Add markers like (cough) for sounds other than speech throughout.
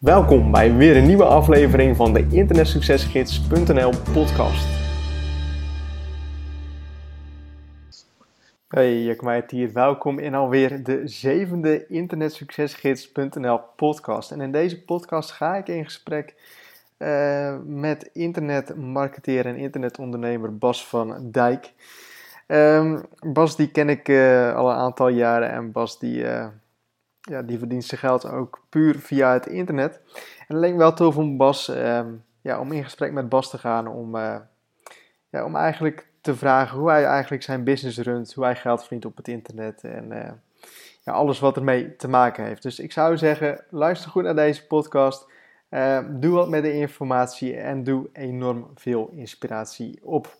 Welkom bij weer een nieuwe aflevering van de internetsuccesgids.nl podcast. Hey, Jack hier. Welkom in alweer de zevende internetsuccesgids.nl podcast. En in deze podcast ga ik in gesprek uh, met internetmarketeer en internetondernemer Bas van Dijk. Um, Bas die ken ik uh, al een aantal jaren en Bas die... Uh, ja, die verdient zijn geld ook puur via het internet. En het leek wel tof om Bas, ehm, ja, om in gesprek met Bas te gaan, om, uh, ja, om eigenlijk te vragen hoe hij eigenlijk zijn business runt, hoe hij geld verdient op het internet en uh, ja, alles wat ermee te maken heeft. Dus ik zou zeggen, luister goed naar deze podcast, uh, doe wat met de informatie en doe enorm veel inspiratie op.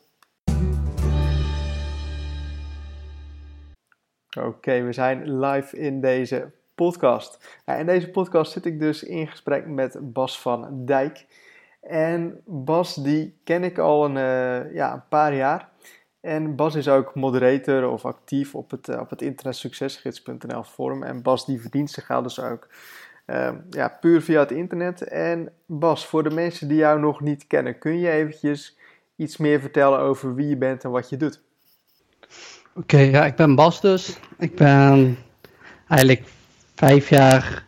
Oké, we zijn live in deze podcast. In deze podcast zit ik dus in gesprek met Bas van Dijk. En Bas, die ken ik al een, uh, ja, een paar jaar. En Bas is ook moderator of actief op het, uh, op het internetsuccesgids.nl forum. En Bas die verdient zich geld dus ook uh, ja, puur via het internet. En Bas, voor de mensen die jou nog niet kennen, kun je eventjes iets meer vertellen over wie je bent en wat je doet? Oké, ja, ik ben Bas dus. Ik ben eigenlijk vijf jaar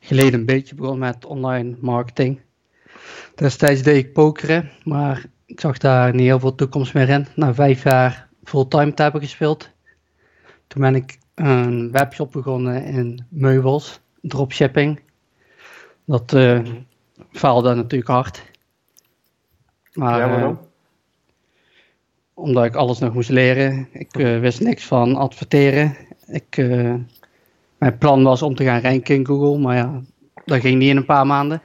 geleden een beetje begonnen met online marketing. Destijds deed ik pokeren, maar ik zag daar niet heel veel toekomst meer in. Na vijf jaar fulltime te hebben gespeeld. Toen ben ik een webshop begonnen in meubels, dropshipping. Dat uh, faalde natuurlijk hard. Maar, ja, waarom? Uh, omdat ik alles nog moest leren. Ik uh, wist niks van adverteren. Ik mijn plan was om te gaan ranken in Google, maar ja, dat ging niet in een paar maanden.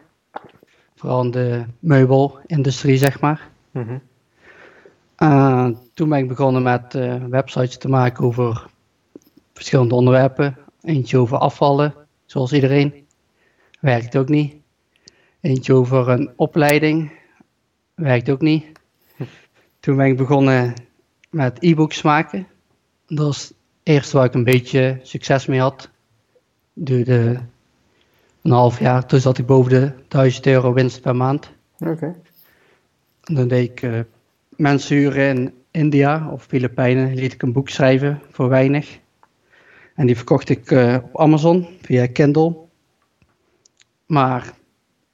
Vooral in de meubelindustrie, zeg maar. Mm toen ben ik begonnen met uh, websites te maken over verschillende onderwerpen. Eentje over afvallen, zoals iedereen. Werkt ook niet. Eentje over een opleiding. Werkt ook niet. Toen ben ik begonnen met e-books maken. Dat was eerst waar ik een beetje succes mee had duurde een half jaar. Toen zat ik boven de 1000 euro winst per maand. Oké. Dan deed ik uh, mensen huren in India of Filipijnen. Liet ik een boek schrijven voor weinig. En die verkocht ik uh, op Amazon via Kindle. Maar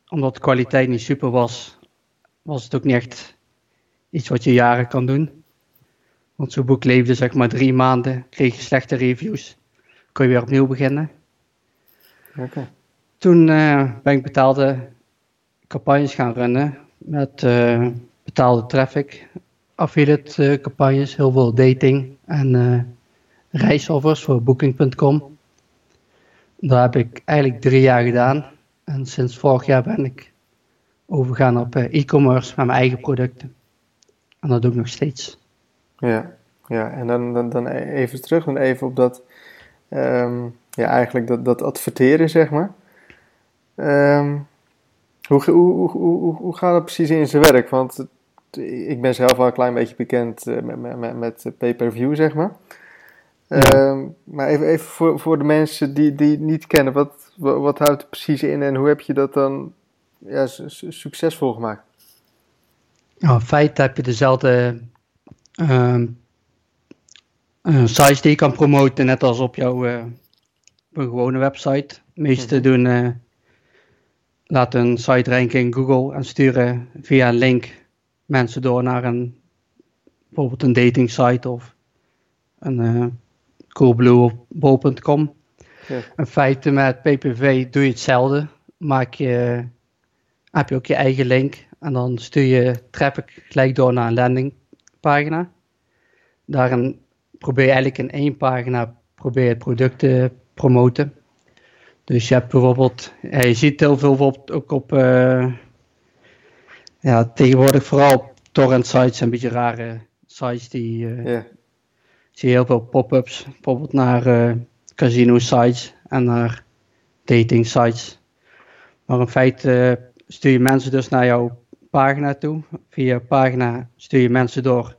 omdat de kwaliteit niet super was, was het ook niet echt iets wat je jaren kan doen. Want zo'n boek leefde zeg maar drie maanden, kreeg je slechte reviews. Kon je weer opnieuw beginnen. Toen uh, ben ik betaalde campagnes gaan runnen met uh, betaalde traffic, affiliate uh, campagnes, heel veel dating en reisoffers voor booking.com. Dat heb ik eigenlijk drie jaar gedaan en sinds vorig jaar ben ik overgegaan op e-commerce met mijn eigen producten. En dat doe ik nog steeds. Ja, ja. en dan, dan, dan even terug, dan even op dat um, ja, eigenlijk dat, dat adverteren, zeg maar. Um, hoe, hoe, hoe, hoe, gaat dat precies in zijn werk? Want ik ben zelf al een klein beetje bekend uh, met, met, met pay-per-view, zeg maar. Um, maar even, even voor, voor de mensen die, die het niet kennen, wat, wat, wat houdt het precies in en hoe heb je dat dan ja, succesvol gemaakt? Nou, in feite heb je dezelfde um, sites die je kan promoten, net als op jouw een gewone website. De meeste mhm. doen, uh, laten een site ranken in Google en sturen via een link mensen door naar een, bijvoorbeeld een dating site of een uh, coolblue of bol.com. Ja. In feite met PPV doe je hetzelfde. Maak je, heb je ook je eigen link en dan stuur je traffic gelijk door naar een landingpagina. Daarin probeer je eigenlijk in één pagina probeer het product te promoten. Dus je hebt bijvoorbeeld, je ziet heel veel ook op, uh, ja, tegenwoordig vooral torrent sites een beetje rare sites die, uh, zie je heel veel pop-ups, bijvoorbeeld naar uh, casino sites en naar dating sites. Maar in feite stuur je mensen dus naar jouw pagina toe. Via pagina stuur je mensen door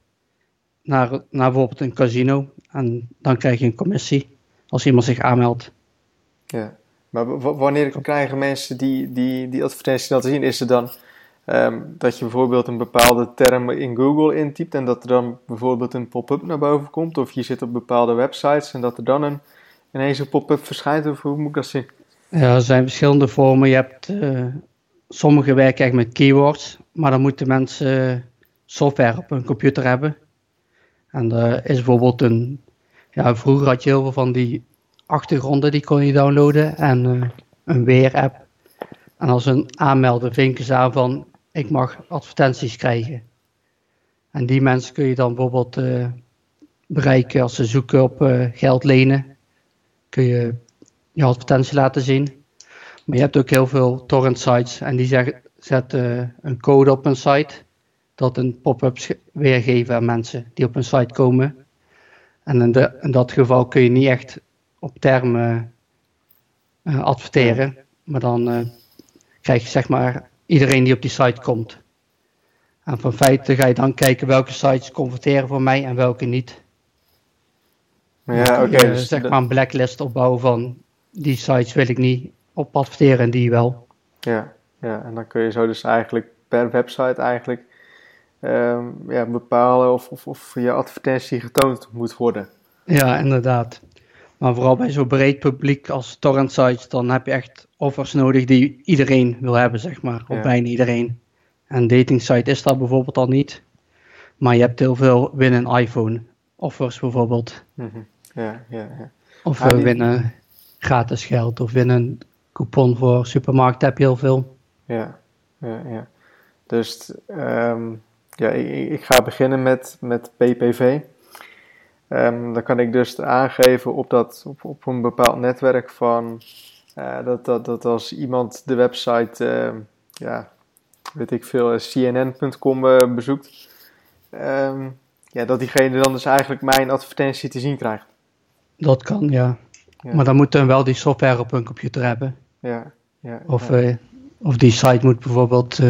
naar, naar bijvoorbeeld een casino en dan krijg je een commissie als iemand zich aanmeldt. Ja, Maar wanneer krijgen mensen die, die, die advertentie te zien? Is het dan ehm, dat je bijvoorbeeld een bepaalde term in Google intypt en dat er dan bijvoorbeeld een pop-up naar boven komt? Of je zit op bepaalde websites en dat er dan een, ineens een pop-up verschijnt? Of hoe moet ik dat zien? Ja, er zijn verschillende vormen. Je hebt, uh, sommige werken echt met keywords, maar dan moeten mensen software op hun computer hebben. En er is bijvoorbeeld een, ja, vroeger had je heel veel van die achtergronden die kon je downloaden en uh, een weer-app. En als een aanmelden vinken ze aan van ik mag advertenties krijgen. En die mensen kun je dan bijvoorbeeld uh, bereiken als ze zoeken op geld lenen. Kun je je advertentie laten zien. Maar je hebt ook heel veel torrent sites en die zeggen, zetten een code op een site. Dat een pop-up weergeven aan mensen die op een site komen. En in, de, in dat geval kun je niet echt op termen uh, adverteren. Maar dan uh, krijg je zeg maar iedereen die op die site komt. En van feite ga je dan kijken welke sites converteren voor mij en welke niet. Ja, oké. Okay, dus zeg maar een blacklist opbouwen van die sites wil ik niet op adverteren en die wel. Ja, ja, en dan kun je zo dus eigenlijk per website eigenlijk um, ja, bepalen of, of, of je advertentie getoond moet worden. Ja, inderdaad. Maar vooral bij zo'n breed publiek als torrent sites, dan heb je echt offers nodig die iedereen wil hebben, zeg maar. Of bijna iedereen. En dating site is dat bijvoorbeeld al niet. Maar je hebt heel veel winnen iPhone offers bijvoorbeeld. Mm -hmm. Ja, ja, ja. Of ah, winnen gratis geld of winnen coupon voor supermarkt heb je heel veel. Ja, ja, ja. Dus um, ja, ik, ik, ga beginnen met, met PPV. Um, dan kan ik dus aangeven op, dat, op, op een bepaald netwerk van uh, dat, dat, dat als iemand de website, uh, ja, weet ik veel, cnn.com uh, eh, bezoekt, um, ja, dat diegene dan dus eigenlijk mijn advertentie te zien krijgt. Dat kan, ja. ja. Maar dan moet dan wel die software op hun computer hebben. Ja, ja. Of, ja. of die site moet bijvoorbeeld...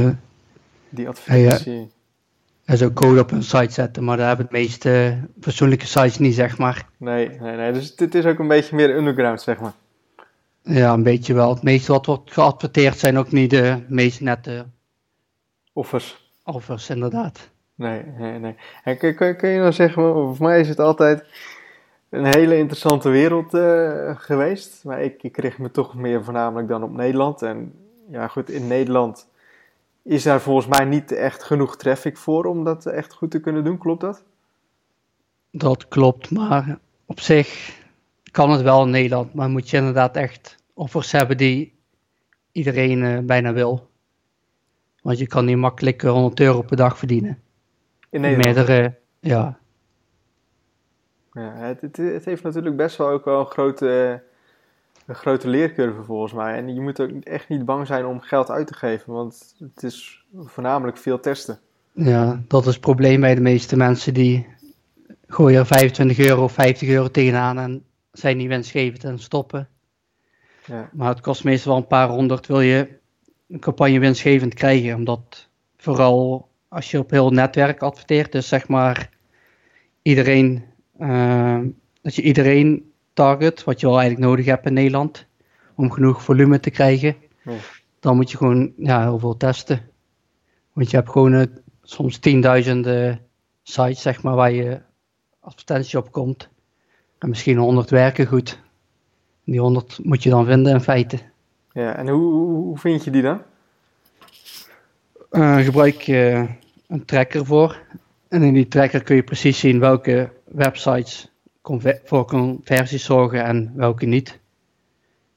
die advertentie en zo code op een site zetten, maar daar hebben de meeste persoonlijke sites niet, zeg maar. Nee, nee, nee. Dus dit is ook een beetje meer underground, zeg maar. Ja, een beetje wel. Het meeste wat wordt geadverteerd zijn ook niet de meest nette offers. Offers, inderdaad. Nee, nee, nee. En kun, kun, kun je nou zeggen, voor mij is het altijd een hele interessante wereld uh, geweest. Maar ik, ik kreeg me toch meer voornamelijk dan op Nederland. En ja, goed, in Nederland is daar volgens mij niet echt genoeg traffic voor om dat echt goed te kunnen doen. Klopt dat? Dat klopt, maar op zich kan het wel in Nederland. Maar moet je inderdaad echt offers hebben die iedereen uh, bijna wil. Want je kan niet makkelijk 100 euro per dag verdienen. In Nederland? Meerdere, ja. ja het, het, het, heeft natuurlijk best wel ook wel een grote een grote leercurve volgens mij. En je moet ook echt niet bang zijn om geld uit te geven, want het is voornamelijk veel testen. Ja, dat is het probleem bij de meeste mensen die gooien er 25 euro of 50 euro tegenaan en zijn niet wensgevend en stoppen. Ja. Maar het kost meestal wel een paar honderd wil je een campagne winstgevend krijgen, omdat vooral als je op heel netwerk adverteert, dus zeg maar iedereen, uh, dat je iedereen target, wat je wel eigenlijk nodig hebt in Nederland, om genoeg volume te krijgen, dan moet je gewoon ja, heel veel testen. Want je hebt gewoon uh, soms tienduizenden sites, zeg maar, waar je advertentie op komt. En misschien honderd werken goed. En die honderd moet je dan vinden in feite. Ja, en hoe, hoe vind je die dan? Uh, gebruik je een tracker voor. En in die tracker kun je precies zien welke websites voor conversies zorgen en welke niet.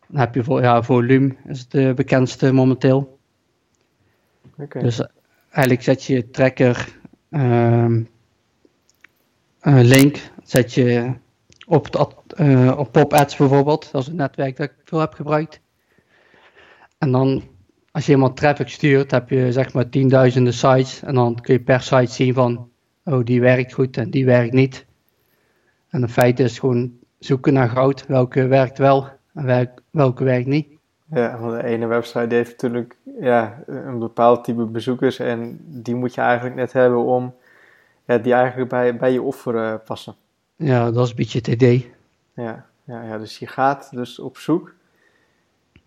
Dan heb je voor, ja, volume, is het de bekendste momenteel. Okay. Dus eigenlijk zet je tracker um, link, zet je op, uh, op pop ads bijvoorbeeld, dat is een netwerk dat ik veel heb gebruikt. En dan als je iemand traffic stuurt, heb je zeg maar tienduizenden sites en dan kun je per site zien van, oh die werkt goed en die werkt niet. En in feite is gewoon zoeken naar goud. Welke werkt wel en welke werkt niet. Ja, want de ene website die heeft natuurlijk ja, een bepaald type bezoekers. En die moet je eigenlijk net hebben om ja, die eigenlijk bij, bij je offer uh, passen. Ja, dat is een beetje het idee. Ja, ja, ja, dus je gaat dus op zoek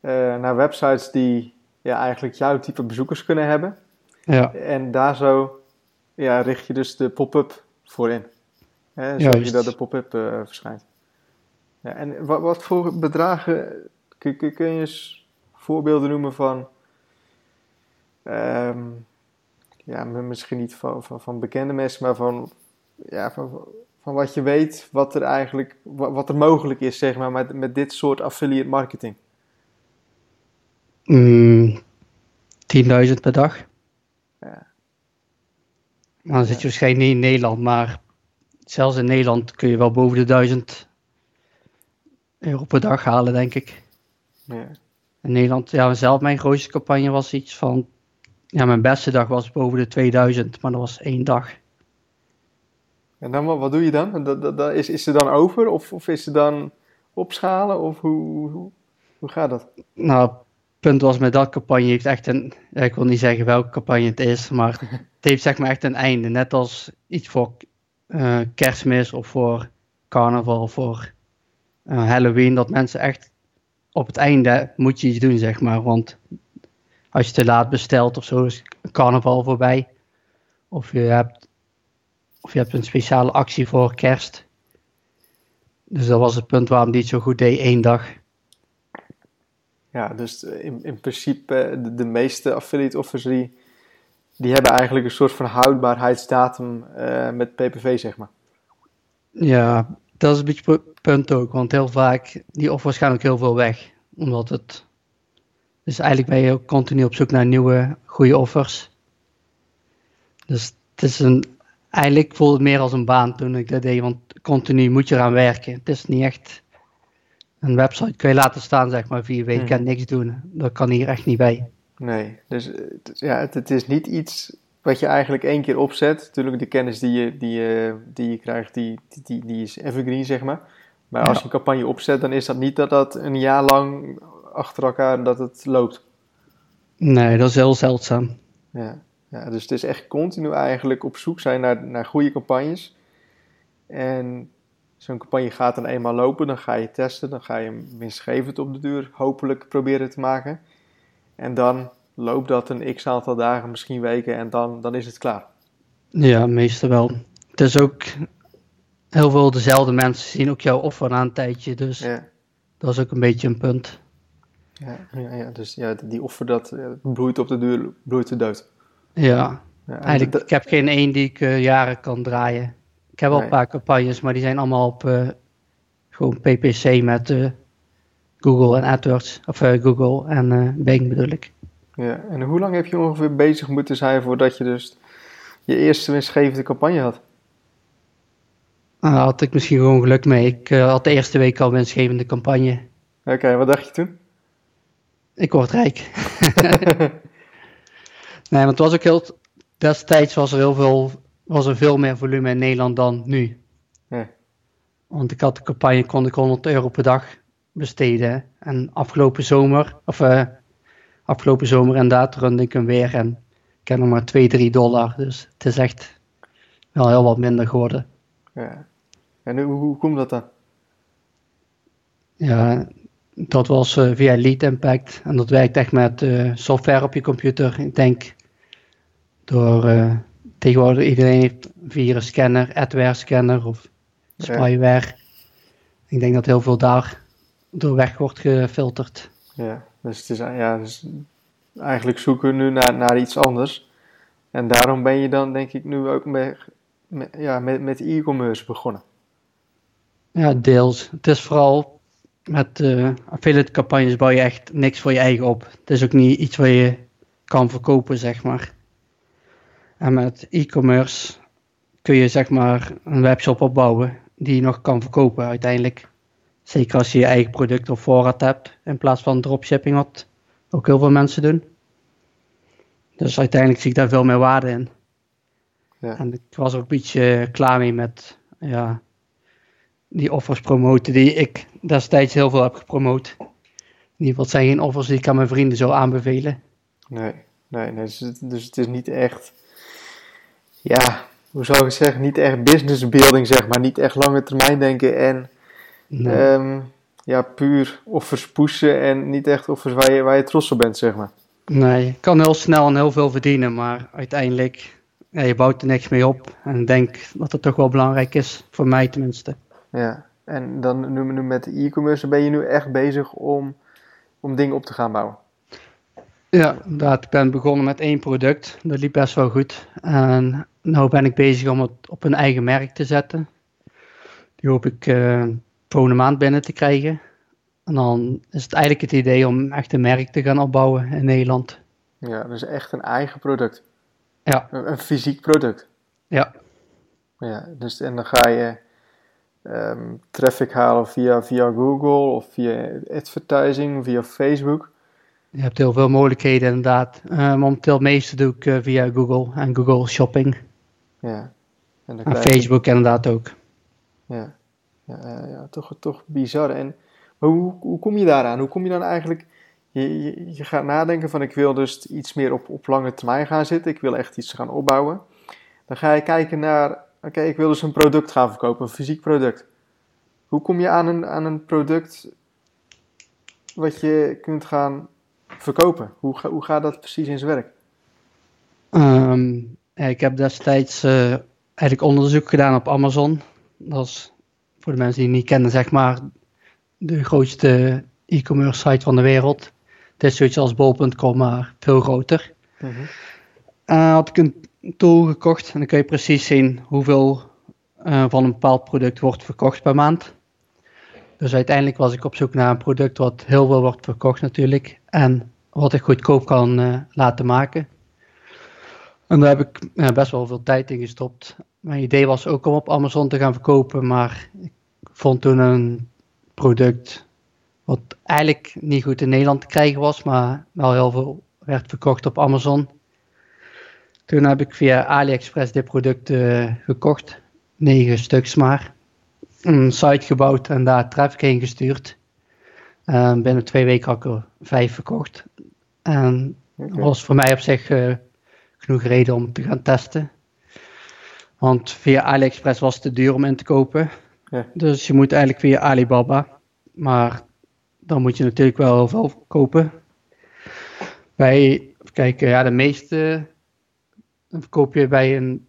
naar websites die ja, eigenlijk jouw type bezoekers kunnen hebben. Ja. En daar zo ja, richt je dus de pop-up voor in. Hè, zorg je dat de pop-up uh, verschijnt. Ja, en wat, wat voor bedragen, kun, kun, kun je eens voorbeelden noemen van, um, ja, misschien niet van, van, van, bekende mensen, maar van, ja, van, van wat je weet, wat er eigenlijk, wat, wat er mogelijk is, zeg maar, met, met dit soort affiliate marketing? Mm, 10.000 per dag. Ja. Dan zit je waarschijnlijk niet in Nederland, maar zelfs in Nederland kun je wel boven de 1000 euro per dag halen, denk ik. Ja. In Nederland, ja, zelf mijn grootste campagne was iets van, ja, mijn beste dag was boven de 2000, maar dat was één dag. En dan, wat doe je dan? Dat, dat, is, is er dan over of, of is er dan opschalen of hoe, hoe, hoe gaat dat? Nou, punt was met dat campagne heeft echt een, ik wil niet zeggen welke campagne het is, maar het heeft zeg maar echt een einde. Net als iets voor uh, kerstmis of voor carnaval voor uh, Halloween, dat mensen echt op het einde moet je iets doen, zeg maar. Want als je te laat bestelt of zo, is carnaval voorbij. Of je hebt, of je hebt een speciale actie voor kerst. Dus dat was het punt waarom die het zo goed deed, één dag. Ja, dus in, in principe de, de meeste affiliate offers die, die hebben eigenlijk een soort van houdbaarheidsdatum uh, met PPV, zeg maar. Ja, dat is een beetje het punt ook, want heel vaak, die offers gaan ook heel veel weg. Omdat het, dus eigenlijk ben je ook continu op zoek naar nieuwe, goede offers. Dus het is een, eigenlijk voelde het meer als een baan toen ik dat deed, want continu moet je eraan werken. Het is niet echt een website kun je laten staan, zeg maar, vier weken hmm. en niks doen. Dat kan hier echt niet bij. Nee, dus ja, het, het, is niet iets wat je eigenlijk één keer opzet. Natuurlijk, de kennis die je, die je, die je krijgt, die, die, die is evergreen, zeg maar. Maar als je een campagne opzet, dan is dat niet dat dat een jaar lang achter elkaar dat het loopt. Nee, dat is heel zeldzaam. Ja, ja dus het is echt continu eigenlijk op zoek zijn naar, naar goede campagnes. En zo'n campagne gaat dan eenmaal lopen, dan ga je testen, dan ga je hem winstgevend op de duur hopelijk proberen te maken. En dan loopt dat een x aantal dagen, misschien weken en dan, dan is het klaar. Ja, meestal wel. Het is ook heel veel dezelfde mensen zien ook jouw offer na een tijdje, dus ja. dat is ook een beetje een punt. Ja, ja, ja dus ja, die offer dat bloeit op de duur, bloeit de dood. Ja, ja eigenlijk, ik heb geen één die ik uh, jaren kan draaien. Ik heb wel een paar campagnes, maar die zijn allemaal op uh, gewoon PPC met uh, Google en AdWords. Of Google en Bing bedoel ik. Ja, en hoe lang heb je ongeveer bezig moeten zijn voordat je dus je eerste winstgevende campagne had? Nou, daar had ik misschien gewoon geluk mee. Ik uh, had de eerste week al winstgevende campagne. Oké, wat dacht je toen? Ik word rijk. (laughs) nee, want het was ook heel... Destijds was er heel veel... Was er veel meer volume in Nederland dan nu. Ja. Want ik had de campagne, kon ik 100 euro per dag besteden. En afgelopen zomer... Of uh, afgelopen zomer inderdaad runde ik hem weer. En ik heb nog maar 2, 3 dollar. Dus het is echt wel heel wat minder geworden. Ja. En hoe, hoe komt dat dan? Ja, dat was uh, via Lead Impact. En dat werkt echt met uh, software op je computer. Ik denk door uh, tegenwoordig iedereen heeft via een scanner, adware scanner of spyware. Ik denk dat heel veel daar door weg wordt gefilterd. Ja, dus het is ja, dus eigenlijk zoeken we nu naar, naar iets anders. En daarom ben je dan denk ik nu ook met, met ja, met, met e-commerce begonnen. Ja, deels. Het is vooral met uh, affiliate campagnes bouw je echt niks voor je eigen op. Het is ook niet iets wat je kan verkopen, zeg maar. En met e-commerce kun je zeg maar een webshop opbouwen die je nog kan verkopen uiteindelijk. Zeker als je je eigen product op voorraad hebt in plaats van dropshipping, wat ook heel veel mensen doen. Dus uiteindelijk zie ik daar veel meer waarde in. Ja. En ik was er ook een beetje klaar mee met ja, die offers promoten die ik destijds heel veel heb gepromoot. In ieder geval, zijn geen offers die ik aan mijn vrienden zou aanbevelen. Nee, nee, nee dus, dus het is niet echt, ja, hoe zou ik zeggen, niet echt business building, zeg maar. Niet echt lange termijn denken en nee. Ehm, ja, puur offers pushen en niet echt offers waar je, waar je trots op bent, zeg maar. Nee, je kan heel snel en heel veel verdienen, maar uiteindelijk, ja, je bouwt er niks mee op. En ik denk dat het toch wel belangrijk is, voor mij tenminste. Ja, en dan nu, nu met e-commerce ben je nu echt bezig om, om dingen op te gaan bouwen. Ja, inderdaad. Ik ben begonnen met één product. Dat liep best wel goed. En nu ben ik bezig om het op een eigen merk te zetten. Die hoop ik uh, volgende maand binnen te krijgen. En dan is het eigenlijk het idee om echt een merk te gaan opbouwen in Nederland. Ja, dus echt een eigen product. Ja. Een, een fysiek product. Ja. Ja, dus en dan ga je um, traffic halen via, via Google of via advertising, via Facebook. Je hebt heel veel mogelijkheden inderdaad. Uh, momenteel het meeste doe ik uh, via Google en Google Shopping. Ja. En, dan en Facebook je... inderdaad ook. Ja, ja, toch, toch bizar. En maar hoe, hoe kom je daaraan? Hoe kom je dan eigenlijk... Je, je, gaat nadenken van ik wil dus iets meer op, op lange termijn gaan zitten. Ik wil echt iets gaan opbouwen. Dan ga je kijken naar... Oké, ik wil dus een product gaan verkopen, een fysiek product. Hoe kom je aan een, aan een product wat je kunt gaan verkopen? Hoe, hoe gaat dat precies in zijn werk? Ja, ik heb destijds uh, eigenlijk onderzoek gedaan op Amazon. Dat is voor de mensen die het niet kennen, zeg maar, de grootste e-commerce site van de wereld. Het is zoiets als bol.com, maar veel groter. Mm uh, had ik een tool gekocht en dan kun je precies zien hoeveel uh, van een bepaald product wordt verkocht per maand. Dus uiteindelijk was ik op zoek naar een product wat heel veel wordt verkocht natuurlijk en wat ik goedkoop kan uh, laten maken. En daar heb ik best wel veel tijd in gestopt. Mijn idee was ook om op Amazon te gaan verkopen, maar ik vond toen een product wat eigenlijk niet goed in Nederland te krijgen was, maar wel heel veel werd verkocht op Amazon. Toen heb ik via AliExpress dit product uh, gekocht, negen stuks maar. Een site gebouwd en daar traffic heen gestuurd. En binnen twee weken had ik er vijf verkocht. En dat was voor mij op zich uh, genoeg reden om te gaan testen. Want via AliExpress was het te duur om in te kopen. Ja. Dus je moet eigenlijk via Alibaba. Maar dan moet je natuurlijk wel heel veel kopen. Bij, kijken, ja, de meeste verkoop je bij een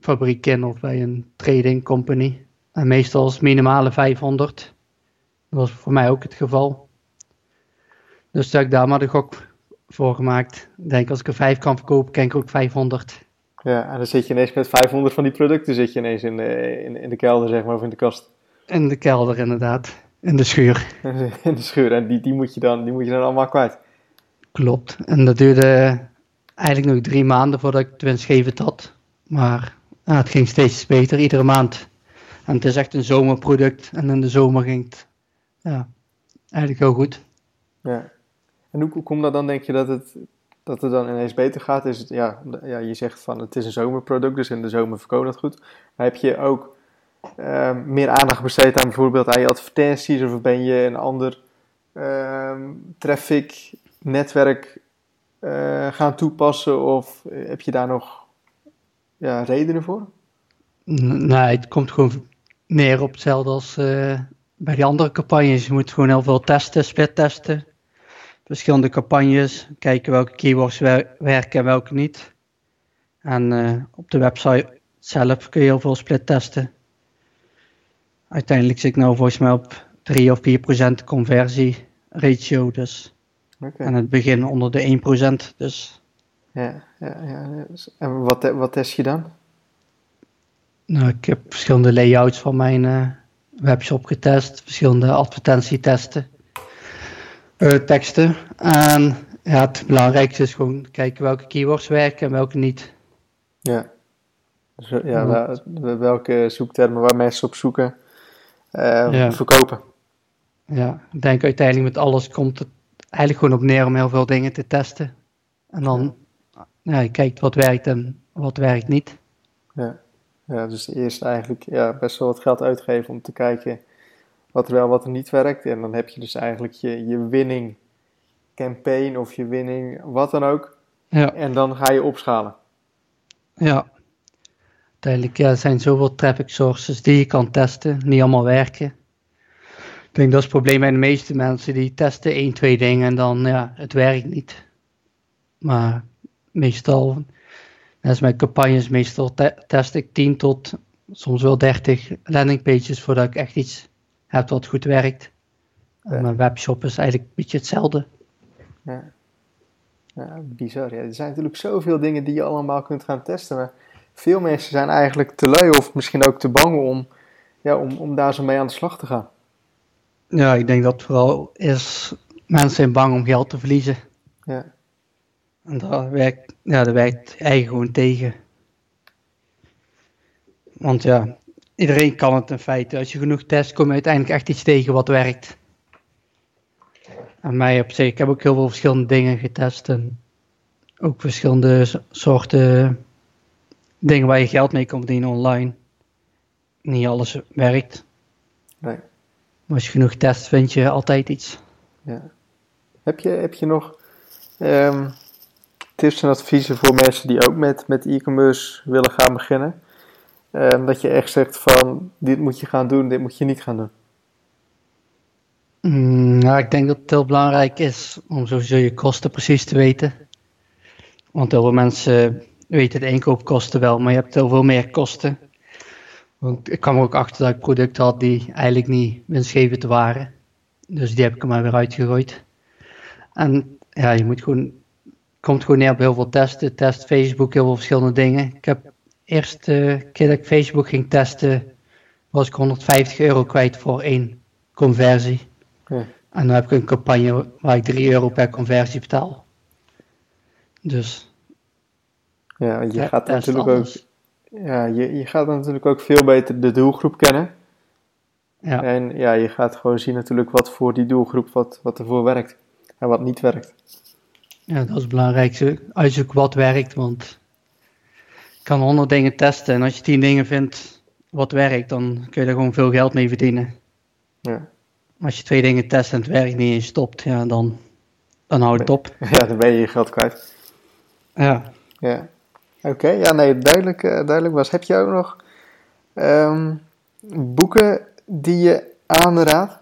fabriek in of bij een trading company. En meestal is minimale 500. Dat was voor mij ook het geval. Dus heb ik daar maar de gok voor gemaakt. Ik denk als ik er 5 kan verkopen, kan ik ook 500. Ja, en dan zit je ineens met 500 van die producten zit je ineens in de, in, in de kelder, zeg maar, of in de kast. In de kelder, inderdaad. In de schuur. (laughs) in de schuur, en die, die, moet je dan, die moet je dan allemaal kwijt. Klopt, en dat duurde eigenlijk nog drie maanden voordat ik het winstgevend had. Maar het ging steeds beter, iedere maand. En het is echt een zomerproduct, en in de zomer ging het ja, eigenlijk heel goed. Ja, en hoe, hoe komt dat dan, denk je, dat het dat het dan ineens beter gaat, is ja, ja, je zegt van het is een zomerproduct, dus in de zomer verkoopt het goed. Maar heb je ook uh, meer aandacht besteed aan bijvoorbeeld aan je advertenties, of ben je een ander uh, traffic netwerk uh, gaan toepassen, of heb je daar nog ja, redenen voor? Nee, het komt gewoon neer op hetzelfde als uh, bij die andere campagnes. Je moet gewoon heel veel testen, split testen verschillende campagnes, kijken welke keywords werken en welke niet. En uh, op de website zelf kun je heel veel split testen. Uiteindelijk zit ik nou volgens mij op 3 of 4 procent conversie ratio. Dus. Okay. En het begin onder de 1%. Dus. Ja, ja, ja. En wat, wat test je dan? Nou, ik heb verschillende layouts van mijn uh, webshop getest, verschillende advertentietesten uh, teksten. En ja, het belangrijkste is gewoon kijken welke keywords werken en welke niet. Ja, dus, eh, ja, welke zoektermen waar mensen op zoeken, uh, verkopen. Ja, ik denk uiteindelijk met alles komt het eigenlijk gewoon op neer om heel veel dingen te testen. En dan ja. je kijkt wat werkt en wat werkt niet. Ja, ja dus eerst eigenlijk ja, best wel wat geld uitgeven om te kijken wat er wel, wat er niet werkt. En dan heb je dus eigenlijk je, je winning campaign of je winning wat dan ook. Ja. En dan ga je opschalen. Ja. Uiteindelijk ja, er zijn zoveel traffic sources die je kan testen, niet allemaal werken. denk dat is het probleem bij de meeste mensen. Die testen één, twee dingen en dan, ja, het werkt niet. Maar meestal, net als mijn campagnes, meestal te- test ik 10 tot soms wel 30 landingpages voordat ik echt iets heb wat goed werkt. En Ja. mijn webshop is eigenlijk een beetje hetzelfde. Ja. ja, bizar. Ja. Er zijn natuurlijk zoveel dingen die je allemaal kunt gaan testen. Maar veel mensen zijn eigenlijk te lui of misschien ook te bang om, ja, om, om daar zo mee aan de slag te gaan. Ja, ik denk dat vooral is, mensen zijn bang om geld te verliezen. Ja, En dat werkt, ja, dat werkt eigen gewoon tegen. Want ja, iedereen kan het in feite. Als je genoeg test, kom je uiteindelijk echt iets tegen wat werkt. En mij op zich, ik heb ook heel veel verschillende dingen getest. En ook verschillende soorten dingen waar je geld mee kan verdienen online. Niet alles werkt. nee. Maar als je genoeg test, vind je altijd iets. Ja. Heb, je, heb je nog ehm, tips en adviezen voor mensen die ook met, met e-commerce willen gaan beginnen? Ehm, dat je echt zegt van, dit moet je gaan doen, dit moet je niet gaan doen. Mm, nou, ik denk dat het heel belangrijk is om sowieso je kosten precies te weten. Want heel veel mensen weten de inkoopkosten wel, maar je hebt heel veel meer kosten. Want ik kwam er ook achter dat ik producten had die eigenlijk niet winstgevend waren. Dus die heb ik er maar weer uitgegooid. En ja, je moet gewoon, komt gewoon neer op heel veel testen. Test Facebook, heel veel verschillende dingen. Ik heb eerst de keer dat ik Facebook ging testen, was ik 150 euro kwijt voor één conversie. En dan heb ik een campagne waar ik 3 euro per conversie betaal. Dus Ja, je ja, gaat natuurlijk ook, ja, je, je gaat natuurlijk ook veel beter de doelgroep kennen. Ja, En ja, je gaat gewoon zien natuurlijk wat voor die doelgroep, wat, wat ervoor werkt en wat niet werkt. ja, dat is het belangrijkste. Uitzoek wat werkt, want kan honderd dingen testen. En als je tien dingen vindt wat werkt, dan kun je er gewoon veel geld mee verdienen. Ja, als je twee dingen test en het werkt niet en je stopt, ja, dan, dan houdt het op. (laughs) ja dan ben je je geld kwijt. Ja. Ja, oké. Ja, nee, duidelijk, eh, duidelijk was. Heb je ook nog ehm, boeken die je aanraadt?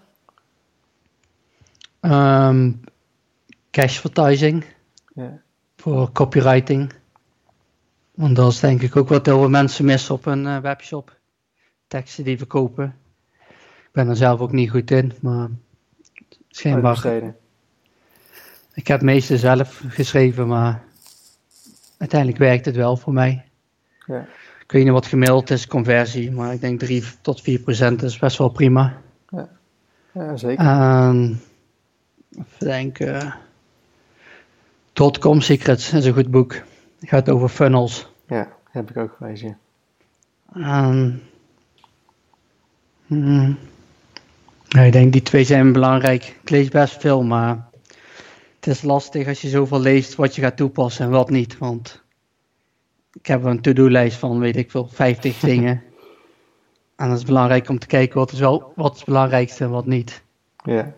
Ehm cash advertising. Ja, voor copywriting. Want dat is denk ik ook wat heel veel mensen missen op een eh, webshop. Teksten die verkopen. Ik ben er zelf ook niet goed in, maar schijnbaar. Ik heb het meeste zelf geschreven, maar uiteindelijk werkt het wel voor mij. Ja. Ik weet niet wat gemiddeld is, conversie, maar ik denk 3 tot 4 procent is best wel prima. Ja, zeker. En even denken. Dotcom Secrets is een goed boek. Het gaat over funnels. Ja, heb ik ook gelezen. En, hmm, ik denk die twee zijn belangrijk. Ik lees best veel, maar het is lastig als je zoveel leest wat je gaat toepassen en wat niet. Want ik heb een to-do-lijst van, weet ik veel, 50 (laughs) dingen. En het is belangrijk om te kijken wat is, wel, wat is het belangrijkste en wat niet. Ja,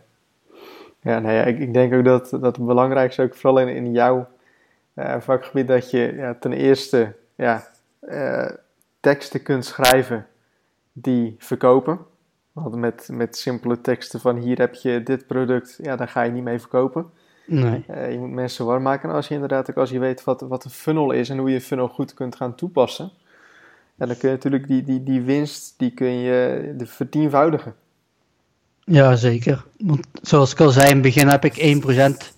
ja, nee, ja, ik, ik denk ook dat, dat het belangrijkste ook vooral in, in jouw vakgebied dat je ja, ten eerste ja, eh, teksten kunt schrijven die verkopen. Want met, met simpele teksten van hier heb je dit product, ja, daar ga je niet mee verkopen. Nee. Eh, je moet mensen warm maken. En als je inderdaad ook als je weet wat, wat een funnel is en hoe je een funnel goed kunt gaan toepassen, ja, dan kun je natuurlijk die, die, die winst, die kun je de vertienvoudigen. Ja, zeker. Want zoals ik al zei, in het begin heb ik 1%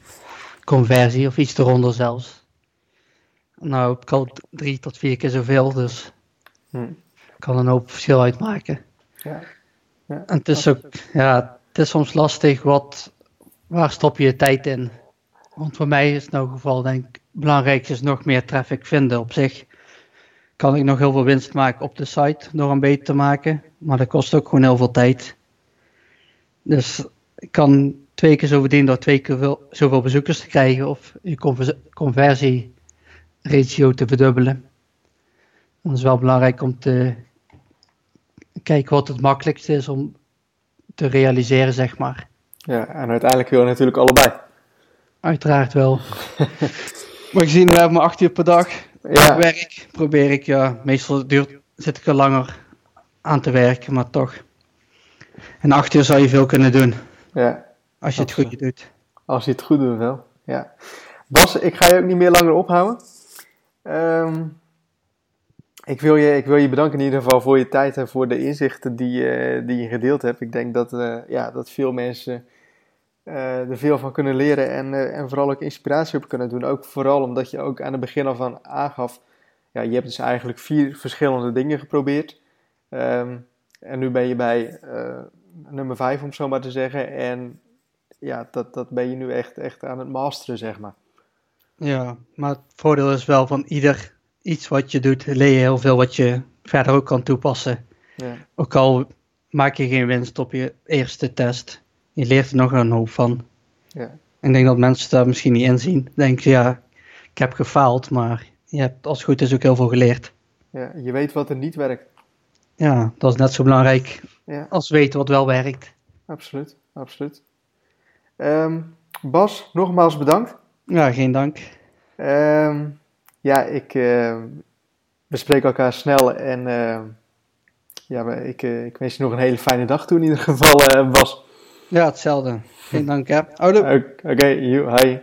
conversie, of iets eronder zelfs. Nou, heb ik al drie tot vier keer zoveel, dus Hm. kan een hoop verschil uitmaken. Ja. Ja. En het is ook, ja, het is soms lastig, wat, waar stop je je tijd in? Want voor mij is het nou geval, denk ik, belangrijk is nog meer traffic vinden. Op zich kan ik nog heel veel winst maken op de site door hem beter te maken, maar dat kost ook gewoon heel veel tijd. Dus ik kan twee keer zo verdienen door twee keer veel, zoveel bezoekers te krijgen of je conver- conversieratio te verdubbelen. Dan is het wel belangrijk om te kijken wat het makkelijkste is om te realiseren, zeg maar. Ja, en uiteindelijk wil je natuurlijk allebei. Uiteraard wel. (laughs) maar gezien we hebben maar acht uur per dag Ja, werk, probeer ik, ja, meestal duurt, zit ik er langer aan te werken, maar toch. En acht uur zou je veel kunnen doen. Ja. Als je het goed doet. Als je het goed doet wel, ja. Bas, ik ga je ook niet meer langer ophouden. Um, ik, wil je, ik wil je bedanken in ieder geval voor je tijd en voor de inzichten die, uh, die je gedeeld hebt. Ik denk dat, uh, ja, dat veel mensen uh, er veel van kunnen leren en, en vooral ook inspiratie op kunnen doen. Ook vooral omdat je ook aan het begin al van aangaf, ja, je hebt dus eigenlijk vier verschillende dingen geprobeerd. Um, en nu ben je bij nummer vijf, om zo maar te zeggen. En ja, dat, dat ben je nu echt, echt aan het masteren, zeg maar. Ja, maar het voordeel is wel van ieder iets wat je doet, leer je heel veel wat je verder ook kan toepassen. Ja. Ook al maak je geen winst op je eerste test, je leert er nog een hoop van. Ja. Ik denk dat mensen daar misschien niet in zien. Denken, ja, ik heb gefaald, maar je hebt als het goed is ook heel veel geleerd. Ja, je weet wat er niet werkt. Ja, dat is net zo belangrijk ja. als weten wat wel werkt. Absoluut, absoluut. Um, Bas, nogmaals bedankt. Ja, geen dank. Um, ja, ik, uh, we spreken elkaar snel en uh, ja, ik, uh, ik wens je nog een hele fijne dag toe in ieder geval, Bas. Ja, hetzelfde. Geen dank, ja. Oké, okay, you, hi.